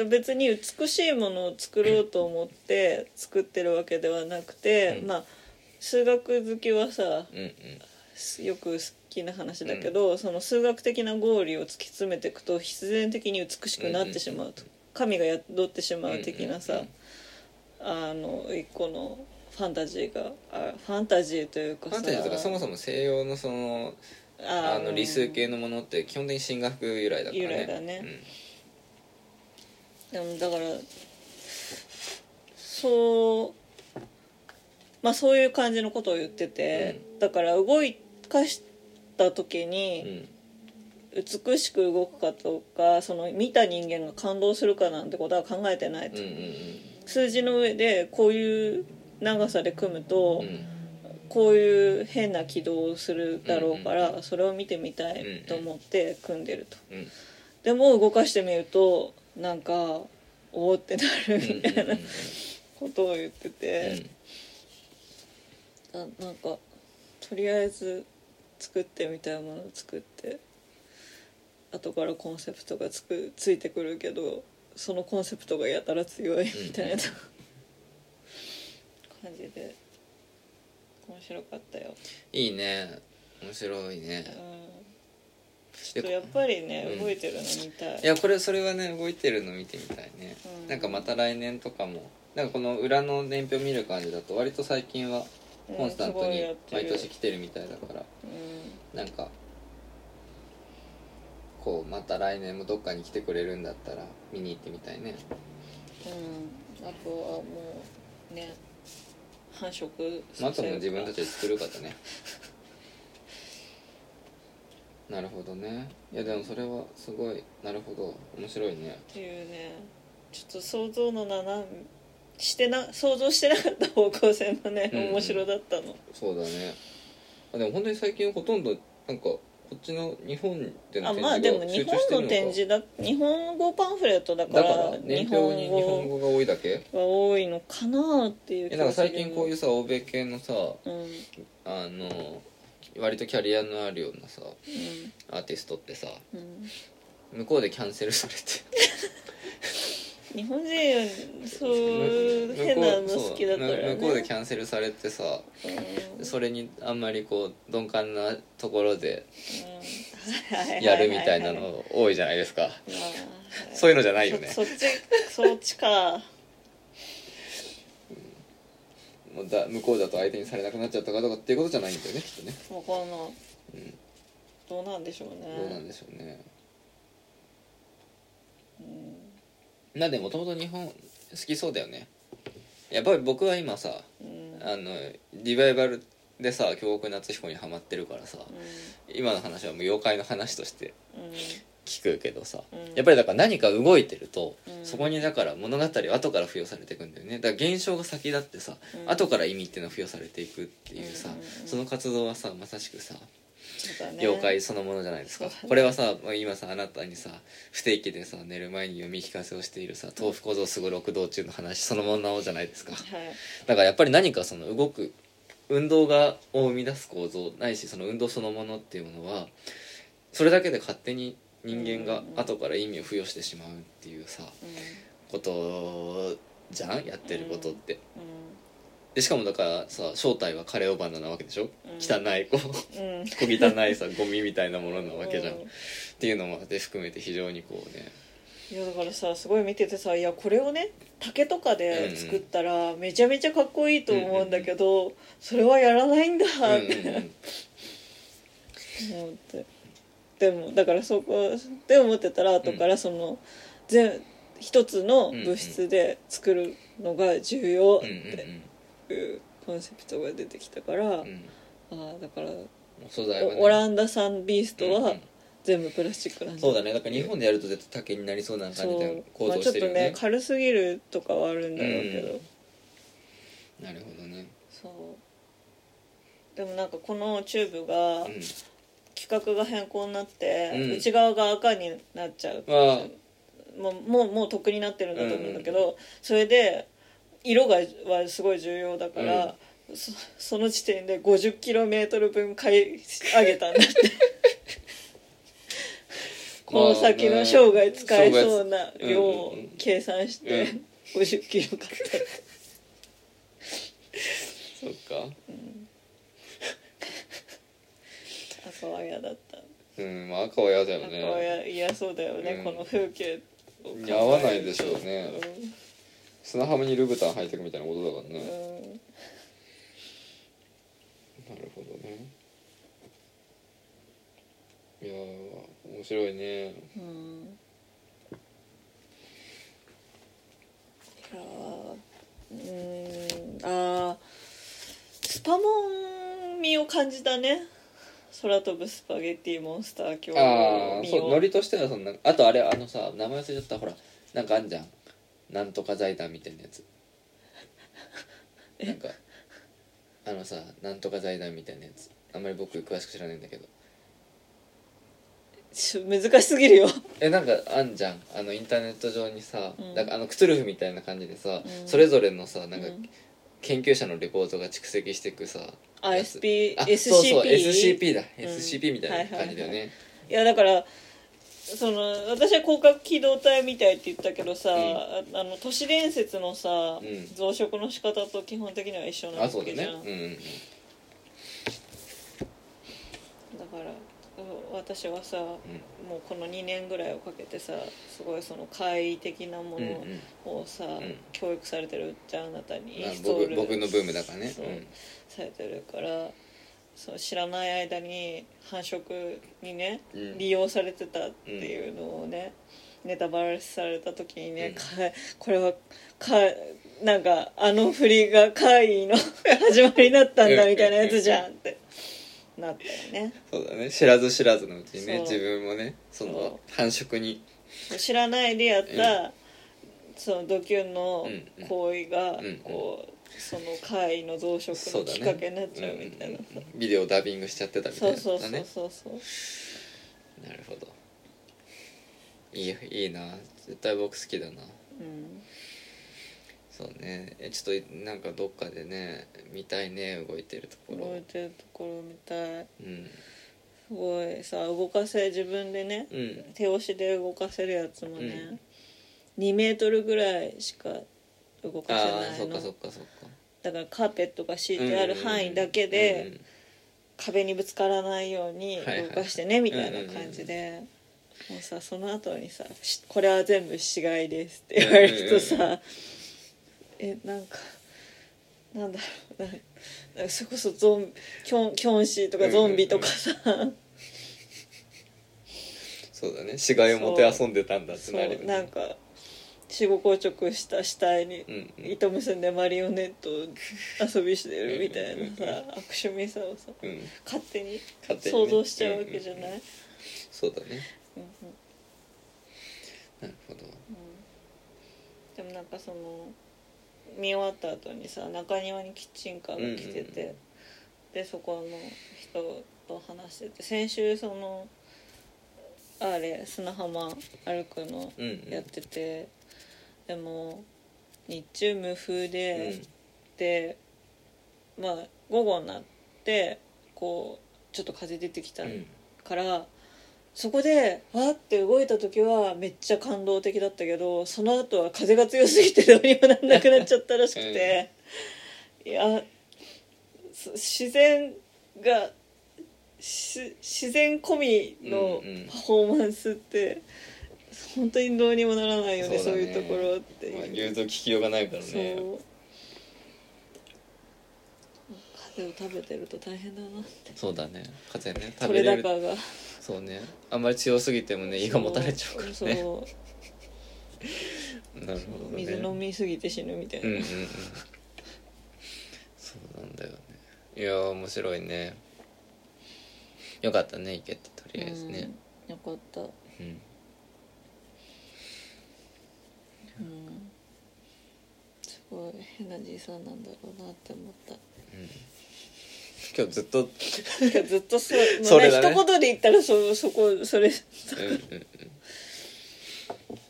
別に美しいものを作ろうと思って作ってるわけではなくて、うん。まあ数学好きはさうんうんよく好きな話だけど、その数学的な合理を突き詰めていくと必然的に美しくなってしまうと、神が宿ってしまう的なさ、あの一個のファンタジーがあファンタジーというかさファンタジーとかそもそも西洋のそのあの理数系ののものって基本的に進学由来だからね。由来だね。でもだからそうまあそういう感じのことを言ってて、だから動かした時うんうにん。美しく動くかとかその見た人間が感動するかなんてことは考えてないと、うんうん数字の上でこういう長さで組むと、うん。うんこういう変な軌道をするだろうから、うんそれを見てみたいと思って組んでると。うん。でも動かしてみるとなんかおおってなるみたいなことを言ってて、あなんかとりあえず作ってみたいものを作って後からコンセプトがつくついてくるけどそのコンセプトがやたら強いみたいな、うん感じで面白かったよ、いいね。面白いね。うん、ちょっとやっぱりね、うん。動いてるの見たい。いやこれそれはね動いてるの見てみたいね、うん。なんかまた来年とかも。なんかこの裏の年表見る感じだと割と最近はうんコンスタントに毎年来てるみたいだから。うん。なんかこうまた来年もどっかに来てくれるんだったら見に行ってみたいね。うん、あとはもうね繁殖まああともる自分たちで作る方ね。なるほどね。いやでもそれはすごいなるほど。面白いね。っていうね。ちょっと想像の斜めしてな想像してなかった方向性のね、うん。うん面白だったの。そうだね。あでも本当に最近ほとんどなんかこっちの日本でのあ展まあでも日本の展示だ日本語パンフレットだかだから日表に本日本語語が多いだけ？が多いのかなっていうえなんか最近こういううさ欧米系のさうん。あの割とキャリアのあるようなさうん。アーティストってさうん。向こうでキャンセルされて 日本人はそう変なの好きだったらね。向こうでキャンセルされてさうん。それにあんまりこう鈍感なところでうん。やるみたいなの多いじゃないですか。まあ。そういうのじゃないよね。そそっちそっちか。もうだ向こうだと相手にされなくなっちゃったかとかっていうことじゃないんだよねきっとね、わかんない。うん、どうなんでしょうね。どうなんでしょうね。うんなんでもともと日本好きそうだよね。やっぱり僕は今さうん。あのリバイバルでさ京極夏彦にハマってるからさ今の話はもう妖怪の話としてうん。聞くけどさ、うん。やっぱりだから何か動いてると、うん。そこにだから物語は後から付与されていくんだよね。だから現象が先だってさ、うん。後から意味っていうのが付与されていくっていうさ、うんうんうん。その活動はさまさしくさ妖怪そのものじゃないですか、ね。これはさ今さあなたにさ不定期でさ寝る前に読み聞かせをしているさ豆腐小僧すご六道中の話そのものじゃないですか。はい。だからやっぱり何かその動く運動がを生み出す構造ないしその運動そのものっていうものはそれだけで勝手に人間が後から意味を付与してしまうっていうさことじゃん？やってることって。うんでしかもだからさ正体はカレーオバナなわけでしょ、汚いこううん。うん 小汚いさゴミみたいなものなわけじゃん、うん。っていうのもあって含めて非常にこうね。いやだからさすごい見ててさいやこれをね竹とかで作ったらめちゃめちゃかっこいいと思うんだけど、それはやらないんだ。うんうんってうん思って、でもだからそこで思ってたら後からその、全一つの物質で作るのが重要っうんうんていうコンセプトが出てきたから、うん。うんああだから素材はね。オランダ産ビーストはうんうん。全部プラスチックなんそうだね。だから日本でやると絶対竹になりそうな感じそう。で構まあ、造ちょってとしるよね,、ね軽すぎるとかはあるんだろうけど、うん。なるほどね。そう。でもなんかこのチューブがうん。規格が変更になって、うん。内側が赤になっちゃうあ。もうもうもうとっくになってるんだと思うんだけど、それで色がはすごい重要だから、そその時点で 50km 分買い上げたんだって。この先の生涯使えそうな量を計算してうん。50キロ買ったそっか。赤は嫌だった。うんまあ赤は嫌だよ赤はね嫌嫌そうだよね、うん。この風景合わないでしょうね。うん砂浜にルブタン履いてくみたいなことだからね、うん。なるほどね。いやー面白いね。うん。いやーうん。あースパモン味を感じたね。空飛ぶスパゲッティモンスター。今日ああそうノリとしてはそんなあとあれあのさ名前忘れちゃった。ほらなんかあんじゃんなんとか財団みたいなやつ。なんかあのさなんとか財団みたいなやつ。あんまり僕詳しく知らないんだけど。ちょ難しすぎるよ。えなんかあんじゃん。あのインターネット上にさ、うん。だからあのクトゥルフみたいな感じでさ、うん。それぞれのさなんかうん研究者のレポートが蓄積していくさあやつ。SP あ SCP そうそう SCP だ、うん。SCP みたいな感じだよね、いやだからその私は広角機動隊みたいって言ったけどさ、うん。ああの都市伝説のさ、うん。増殖の仕方と基本的には一緒なわけじゃん。ね。うんうんだから私はさ、もうこの2年ぐらいをかけてさすごいその怪異的なもうんうん。のをさ、ん。教育されてるじゃんあなたに。イまあ僕僕のブームだからね。されてるからそう知らない間に繁殖にね、うん。利用されてたっていうのをね、ネタバレされた時にね、うん。かこれはかなんかあの振りが怪異の 始まりだったんだみたいなやつじゃんって。なったよね。そうだね。知らず知らずのうちにね自分もねそその繁殖に。知らないでやった、そのドキュンのうん行為が、うん。こうその怪異の増殖のきっかけになっちゃうみたいなさ、うんうんビデオダビングしちゃってたみたいそうそうそうなねそうそう。なるほど。いいいいな。絶対僕好きだな。うん。そうね。えちょっとなんかどっかでね見たいね動いてるところ。動いてるところみたい。うん。すごいさ動かせ自分でね、うん。手押しで動かせるやつもね、うん。2メートルぐらいしか動かせああないの。そっかそっかそっかだからカーペットが敷いてある範囲だけで、壁にぶつからないように動かしてねみたいな感じで、もうさその後にさし「これは全部死骸です」って言われるとさ、えなんかなんだろうななんかそれこそゾンキョンキョンシーとかゾンビとかさ、そうだね。死骸をもてあんでたんだってそなるよね。うなんか死後硬直した死体にうんうん。糸結んでマリオネット遊びしてるみたいなうんさ悪趣味さをさうん。勝手に勝手にね。想像しちゃうわけじゃない、そうだね。うんうん。なるほど。でもなんかその見終わった後にさ中庭にキッチンカーが来てて、うんうんでそこの人と話してて先週そのあれ砂浜歩くのうんうん。やってて、でも日中無風で、うん。でまあ午後になってこうちょっと風出てきたうん。から、そこでわーって動いた時はめっちゃ感動的だったけどその後は風が強すぎてどうにもなんなくなっちゃったらしくて、いやそ自然がし自然込みのうんうん。パフォーマンスって、本当にどうにもならないよねそういうところっていう。まあ融通聞きようがないからそう。ね風を食べてると大変だなって。そうだね。風ね食取べれる。れ高が。そうね。あんまり強すぎてもね胃がもたれちゃうからそうね。そう。なるほどね。水飲みすぎて死ぬみたいな、うんうんうん。そうなんだよね。いやー面白いね。よかったね行けてとりあえずね、うん。よかった。うんうん。すごい変なじいさんなんだろうなって思った。今日ずっと。ずっとそそれだね。一言で言ったらそそこそれ。うんうん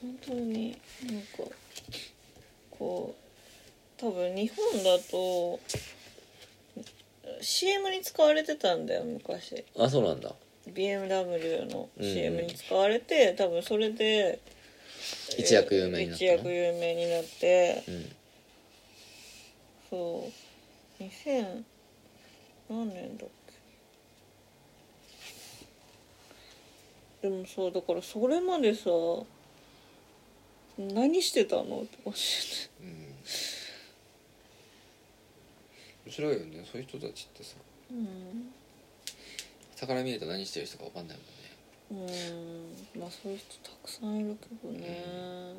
本当になんかこう多分日本だと CM に使われてたんだよ昔。あそうなんだ。BMW の CM に使われて、多分それで一躍有名になったの一躍有名になって。うんそう。2000何年だっけ。でもそうだからそれまでさ何してたのって教えて。面白いよね。そういう人たちってさ。うん。下から見ると何してる人か分かんないもんねうん。まあそういう人たくさんいるけどね。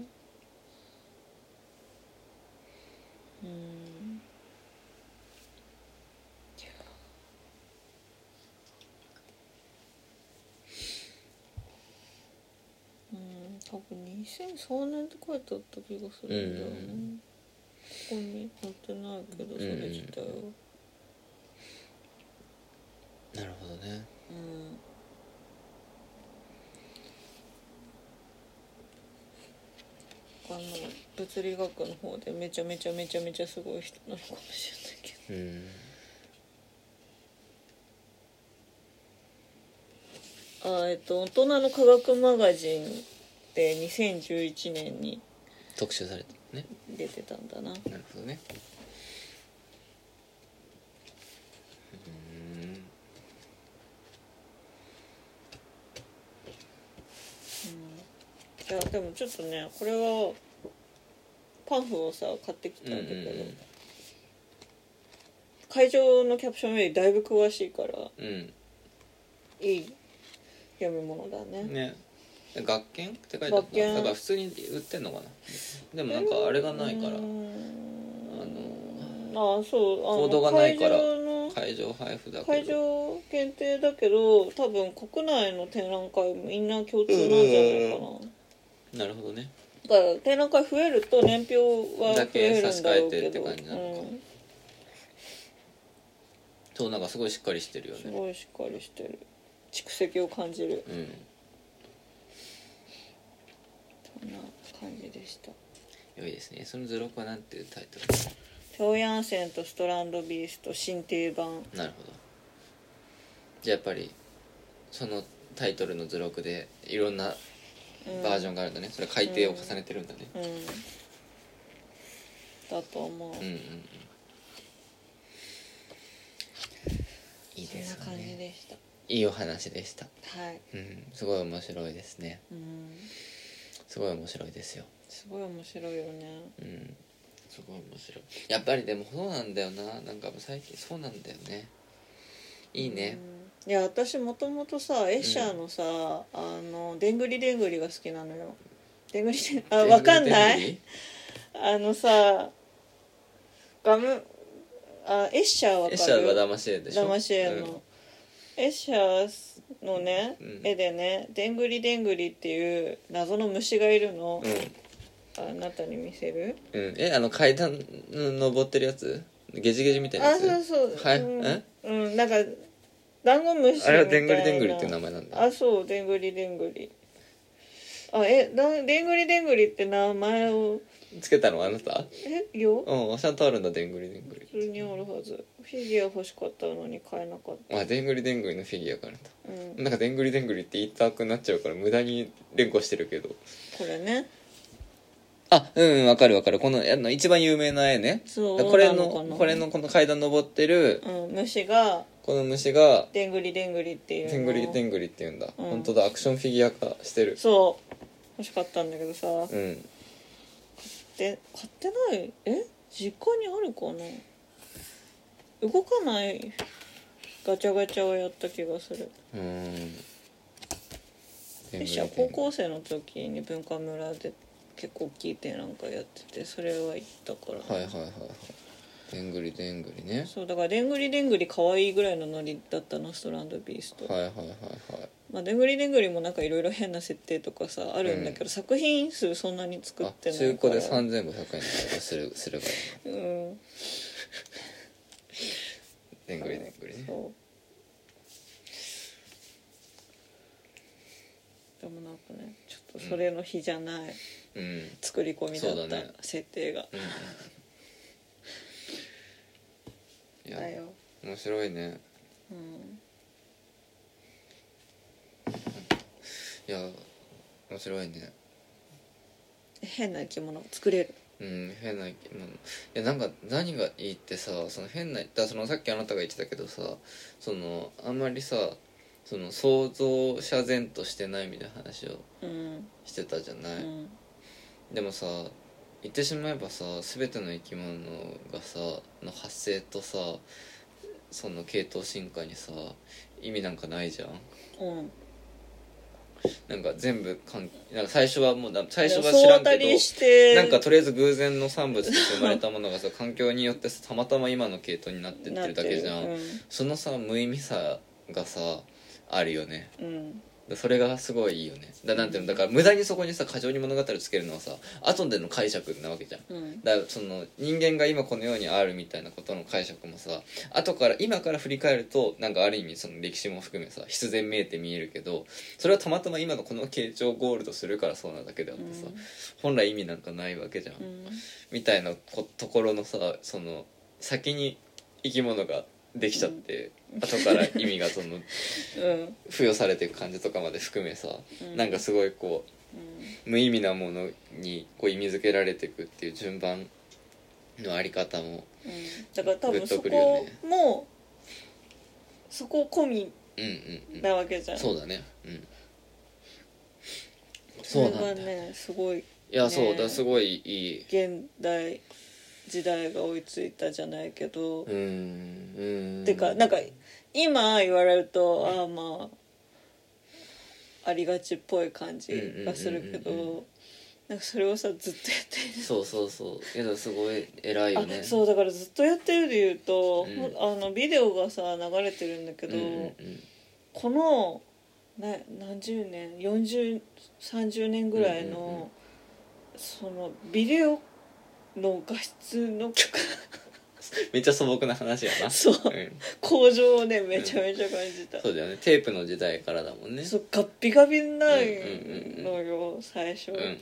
うん。うん。多分2003年って書いてあった気がするんだよね、うん。ここに載ってないけどそれ自体は。なるほどね。うんあの物理学の方でめちゃめちゃめちゃめちゃすごい人なのかもしれないけうんど。あえっと大人の科学マガジンで2011年に特集されてるね。出てたんだな。なるほどねうんいやでもちょっとねこれはパンフをさ買ってきたんだけど、会場のキャプションよりだいぶ詳しいからうん。いい読み物だね。ね。学研って書いてあった学研。だから普通に売ってんのかな？でもなんかあれがないから。うーん。ああそうコードがないから会場配布だけど。会場限定だけど多分国内の展覧会みんな共通なんじゃないかな、なるほどね。だから展覧会増えると年表は増だけえる差しんだろうけ替えてってど感じなのかうんそうなんかすごいしっかりしてるよすねごいしっかりしてる。蓄積を感じる。うん。そんな感じでした。良いですね。その図録はなんていうタイト「テオヤンセンとストランドビースト新定番。ルなるほど。じゃあやっぱりそのタイトルの図録でいろんな」バージョンがあるんだね。それ改訂を重ねてるんだね。うん、うん、だと思う、うんうんうん。いいそんな感じですよねでした。いいお話でした。はい。うん。すごい面白いですね。うん。すごい面白いですよ。すごい面白いよね。うん。すごい面白い。やっぱりでもそうなんだよな。なんか最近そうなんだよね。いいね。うんいや私もともとさエッシャーのさ、あのでんぐりでんぐりが好きなのよ。でんぐりでんあわかんない？あのさガムあエッシャーわかる？エッシャーが騙し絵でしょ？騙し絵の、エッシャーのね、うん。絵でねでんぐりでんぐりっていう謎の虫がいるの。う、ん、あなたに見せる？うん。うん、えあの階段登ってるやつ？ゲジゲジみたいなあやつ？そうそう。はい。うん。え？うん、なんかダンゴムシみたいな。あれはでんぐりでんぐりっていう名前なんだ。あそうでんぐりでんぐりあえだでんぐりでんぐりって名前を。つけたのあなた？えよ。うんちゃんとあるんだでんぐりでんぐりそれにあるはず。フィギュア欲しかったのに買えなかっあでんぐりでんぐりのフィギュアがあるんだたうん。なんかでんぐりでんぐりって言いたくなっちゃうから無駄に連呼してるけど。これね。あうんわかるわかる。このあの一番有名な絵ね。そうこれのこれのこの階段登ってる。うん虫がこの虫がでんぐりでんぐりっていうの。でんぐりでんぐりっていうんだ、うん。本当だ。アクションフィギュア化してる。そう欲しかったんだけどさ、うん。で買ってない？え？実家にあるかな？動かない。ガチャガチャをやった気がする。うーん私は高校生の時に文化村で結構大きい展覧会やっててそれは行ったから、はいはいはいはいでんぐりでんぐりね。そうだからでんぐりでんぐり可愛いぐらいのノリだったのストランドビースト、はいはいはいはい。まあ、でんぐりでんぐりもなんかいろいろ変な設定とかさあるんだけど、作品数そんなに作っあてないから。中古で3500円とかするするからうんでんぐりでん。ぐりねそう。でもなんかねちょっとそれの日じゃないうん。作り込みだったそうだね。設定が、うんいやだよ、面白いね。うん、いや面白いね。変な生き物を作れる？うん変な生き物。いやなんか何がいいってさその変なだそのさっきあなたが言ってたけどさそのあんまりさその想像者然としてないみたいな話をうん。してたじゃない、うん。でもさ言ってしまえばさ全ての生き物がさの発生とさその系統進化にさ意味なんかないじゃん。うん。なんか全部かんなんか最初はもうな最初は知らんけどなんかとりあえず偶然の産物として生まれたものがさ 環境によってさたまたま今の系統になってってるだけじゃん、なってそのさ無意味さがさあるよね。るうん。だそれがすごいいいよね。だなんていうの？だから無駄にそこにさ過剰に物語をつけるのはさ後での解釈なわけじゃん。うん。うんだからその人間が今この世にあるみたいなことの解釈もさ後から今から振り返るとなんかある意味その歴史も含めさ必然見えて見えるけどそれはたまたま今のこの形状をゴールドするからそうなだけであってさ、本来意味なんかないわけじゃん、うん。みたいなこところのさその先に生き物ができちゃって、後から意味がそのうん。付与されていく感じとかまで含めさ、うん。なんかすごいこう無意味なものにこう意味づけられていくっていう順番のあり方もうん。だから多グッと分そくるよね。こもそこ込みうんうんうん。なわけじゃん。そうだね。うん。そうなんだ。ねすごいいやそうねだすごいいい。現代時代が追いついたじゃないけど、うーんうーん。てかなんか今言われるとああまあありがちっぽい感じがするけどなんかそれをさずっとやってる。そうそうそう。いやすごい偉いよね。あそうだからずっとやってるで言うと、うん。ほあのビデオがさ流れてるんだけど、うんうんうん。このな何十年？4030年ぐらいの、うんうんうん。そのビデオの画質の めっちゃ素朴な話やな。そう。うん。向上をねめちゃめちゃ感じた、そうだよね。テープの時代からだもんね。そうガッピガビないうんうんのよ最初、うんうん。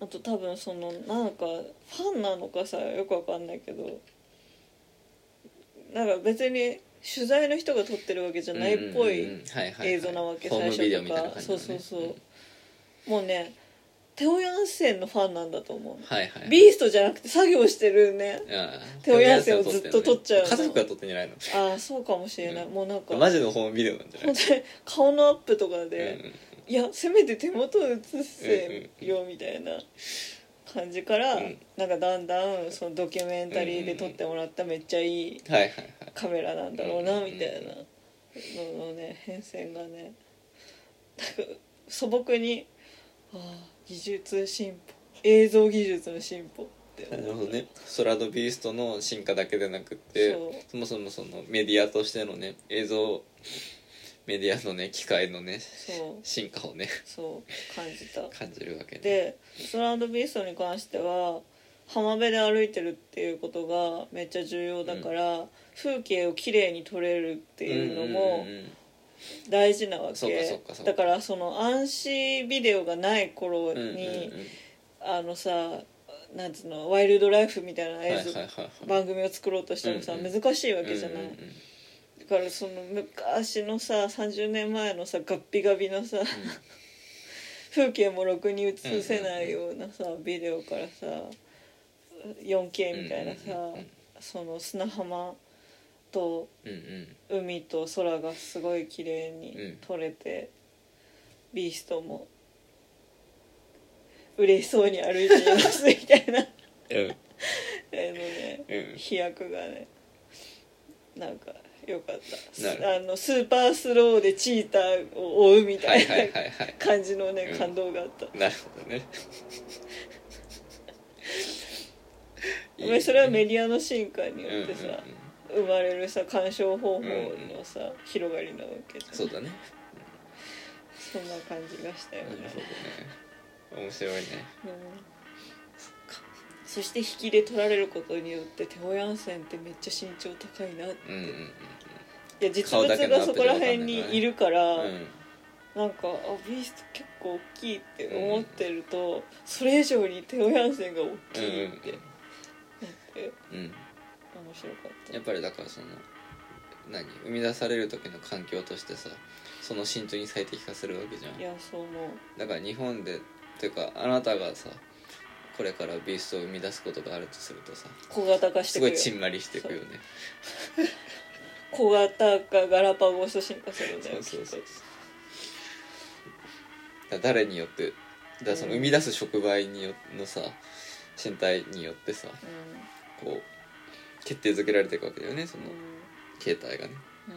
あと多分そのなんかファンなのかさよくわかんないけど。なんか別に取材の人が撮ってるわけじゃないっぽいうんうんうん。はいはいはい。映像なわけホームビデオみ最初とかたいな感じだね。そうそうそう。もうねテオヤンセンのファンなんだと思う。はいはい。ビーストじゃなくて作業してるね。うん手をやせをずっと撮っちゃうの。家族が撮ってんじゃないの。ああそうかもしれない、うんもうなんか。マジのホームビデオなんじゃない？本当に顔のアップとかで、うん。うんいやせめて手元映せよみたいな感じから、うん。なんかだんだんそのドキュメンタリーで撮ってもらっためっちゃいいカメラなんだろうなうんみたいなののね変遷がね。素朴にああ技術進歩。映像技術の進歩ってなるほどね。ソラドビーストの進化だけでなくってそもそもそのメディアとしてのね映像メディアのね機械のね進化をねそう。感じた。感じるわけね。でスランドビーストに関しては浜辺で歩いてるっていうことがめっちゃ重要だから、風景をきれいに撮れるっていうのもんんん大事なわけ。だからその暗視ビデオがない頃に、あのさなんつうのワイルドライフみたいな映像、番組を作ろうとしてもさ、難しいわけじゃない、だからその昔のさ30年前のさガッピガビのさ、風景もろくに映せないようなさ、ビデオからさ 4K みたいなさ、その砂浜とうんうん。海と空がすごい綺麗にうん。撮れて、ビーストも嬉しそうに歩いていますみたいな。あうん。のねうん。飛躍がねなんかよかった。なる。あのスーパースローでチーターを追うみたはいはいいなはいはい。感じのねうん。感動があった、なるほどね。お前それはメディアの進化によってさ、生まれるさ鑑賞方法のさ、広がりなわけじゃん。そうだね。そんな感じがしたよね。なるほどね。面白いね。うん。そして引きで取られることによってテオ・ヤンセンってめっちゃ身長高いなって、うんうんうんいや実物がそこら辺にいるから、うんなんかあビースト結構大きいって思ってると、それ以上にテオ・ヤンセンが大きいってなって。うん面白かった。やっぱりだからその何？生み出される時の環境としてさその身長に最適化するわけじゃん。いやそう思う。だから日本でっていうかあなたがさこれからビーストを生み出すことがあるとするとさ小型化しすてくるごいちんまりしていくよね。小型化ガラパゴス進化するんだよそうそうそうだ誰によってだその生み出す触媒によのさ身体によってさとこう決定づけられていくわけだよねそのうん。形態がね。う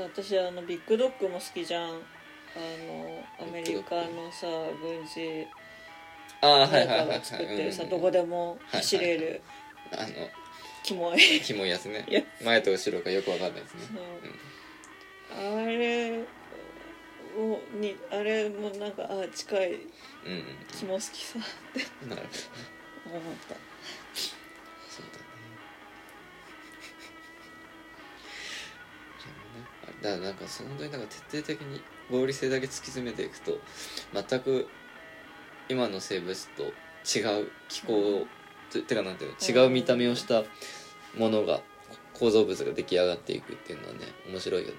ん、うん、私あのビッグドッグも好きじゃん。あのアメリカのさ軍事ああはメーカーいはい。作ってるさうんどこでも走れる。あのキモい。キモいやつね。い や前と後ろがよくわかんないですね。あれをにあれもなんかあ近い。うんうんキモ好きさって。うんなるほど。ね思っただからなんかその本当になんか徹底的に合理性だけ突き詰めていくと全く今の生物と違う気候、ててかなんていうの違う見た目をしたものが構造物が出来上がっていくっていうのはね面白いよね。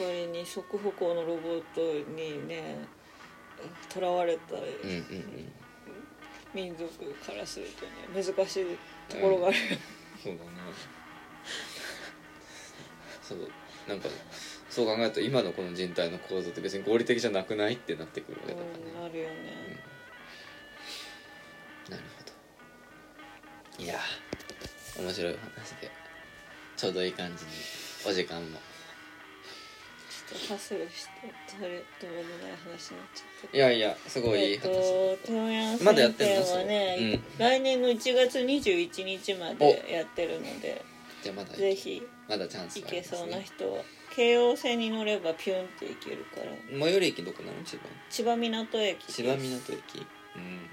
やっぱり二足歩行のロボットにねとらわれたうんうんうん。民族からするとね難しいところがあるよ、そうだね。そうなんかそう考えると今のこの人体の構造って別に合理的じゃなくないってなってくるわけだからね、うん、なるよね、なるほど。いやー面白いお話で。ちょうどいい感じにお時間も。ちょっとハスルしてどれどうでもない話になっちゃったいやいやすごいいいえっ話、とテオヤンまだやってんの？はね、そう来年の1月21日までやってるのでじゃあまだぜひ。まだチャンス行ありますね。そうな人は京王線に乗ればピュンって行けるから。最寄り駅どこなの？千葉。千葉港駅です。千葉港駅。うん。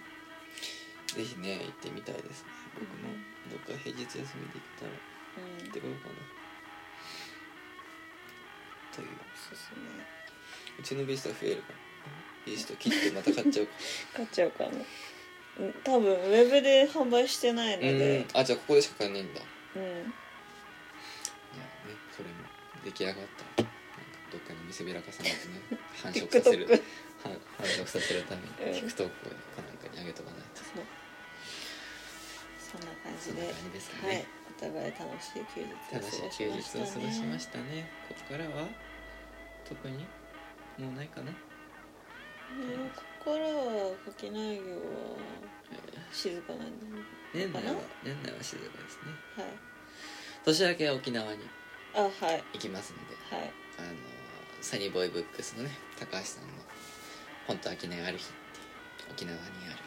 ぜひね行ってみたいですね。僕も。どっか平日休みで行ったら。うん。行ってこようかな。という。おすすめうちのビーストが増えるからビースト切ってまた買っちゃうか 買っちゃうかな。うん多分ウェブで販売してないのうん。であじゃあここでしか買えないんだ。うん出来上がった。らなんかどっかに見せびらかさないとね 繁殖させる。繁殖させるためにうん。TikTok をかなんかに上げとかないと。そんな感じで。感じですかはい。ね、お互い楽しい休日を過楽しいご休日を過ごしまししたね。ここからは？特に？もうないかな？たねねここからは垣内業は静かなんで。年内はかな年内は静かですね。はい。年明けは沖縄にあはい。行きますのではい。あのサニーボーイブックスのね高橋さんの「本当秋音ある日」っていう沖縄にある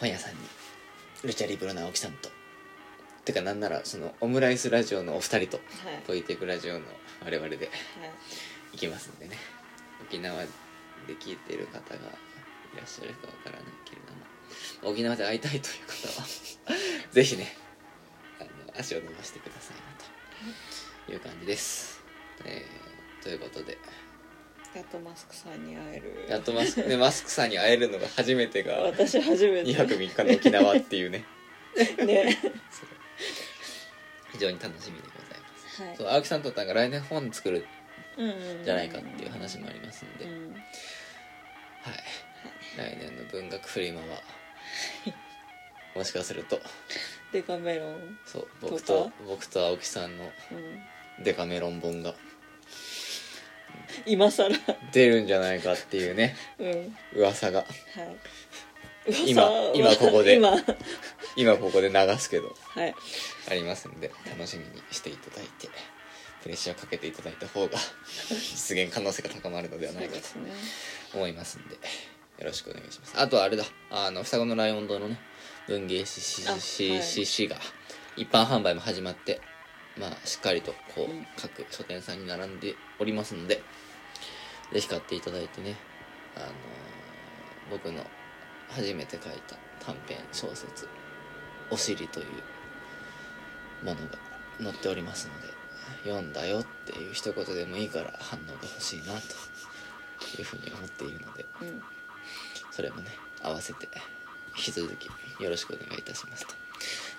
本屋さんにルチャリブロの青木さんとてかなんならそのオムライスラジオのお二人とはい。ポイテクラジオの我々ではい。行きますんでね沖縄で聞いている方がいらっしゃるかわからないけれども沖縄で会いたいという方はぜひねあの足を伸ばしてくださいなという感じです、えーということで。やっとマスクさんに会える。やっとマスク,、ね、マスクさんに会えるのが初めてが私初めて。2泊3日の沖縄っていうね。ね。非常に楽しみでございます。はい。そう青木さんとなんか来年本作るじゃないかっていう話もありますんで、はいうん来年の文学フリマはもしかするとデカメロンそう僕とと僕と青木さんのうん。デカメロン本が今更。出るんじゃないかっていうねうん。噂が。はい。今今ここで。今。はい今ここで流すけどはい。ありますんで楽しみにしていただいてプレッシャーかけていただいた方が 実現可能性が高まるのではないかと思いますんでよろしくお願いします。あとはあれだ。あの双子のライオン堂のね文芸誌誌あ誌はい。誌誌が一般販売も始まってまあしっかりとこう、うん。各書店さんに並んでおりますのでぜひ買っていただいてねあのー僕の初めて書いた短編小説「お尻」というものが載っておりますので読んだよっていう一言でもいいから反応が欲しいなというふうに思っているのでうん。それもね合わせて引き続きよろしくお願いいたします。と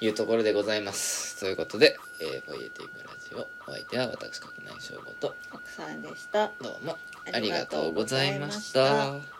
いうところでございます。ということで「えー、ポイエティブラジオ」お相手は私かけない翔吾と。奥さんでした。どうもあありがとうございました。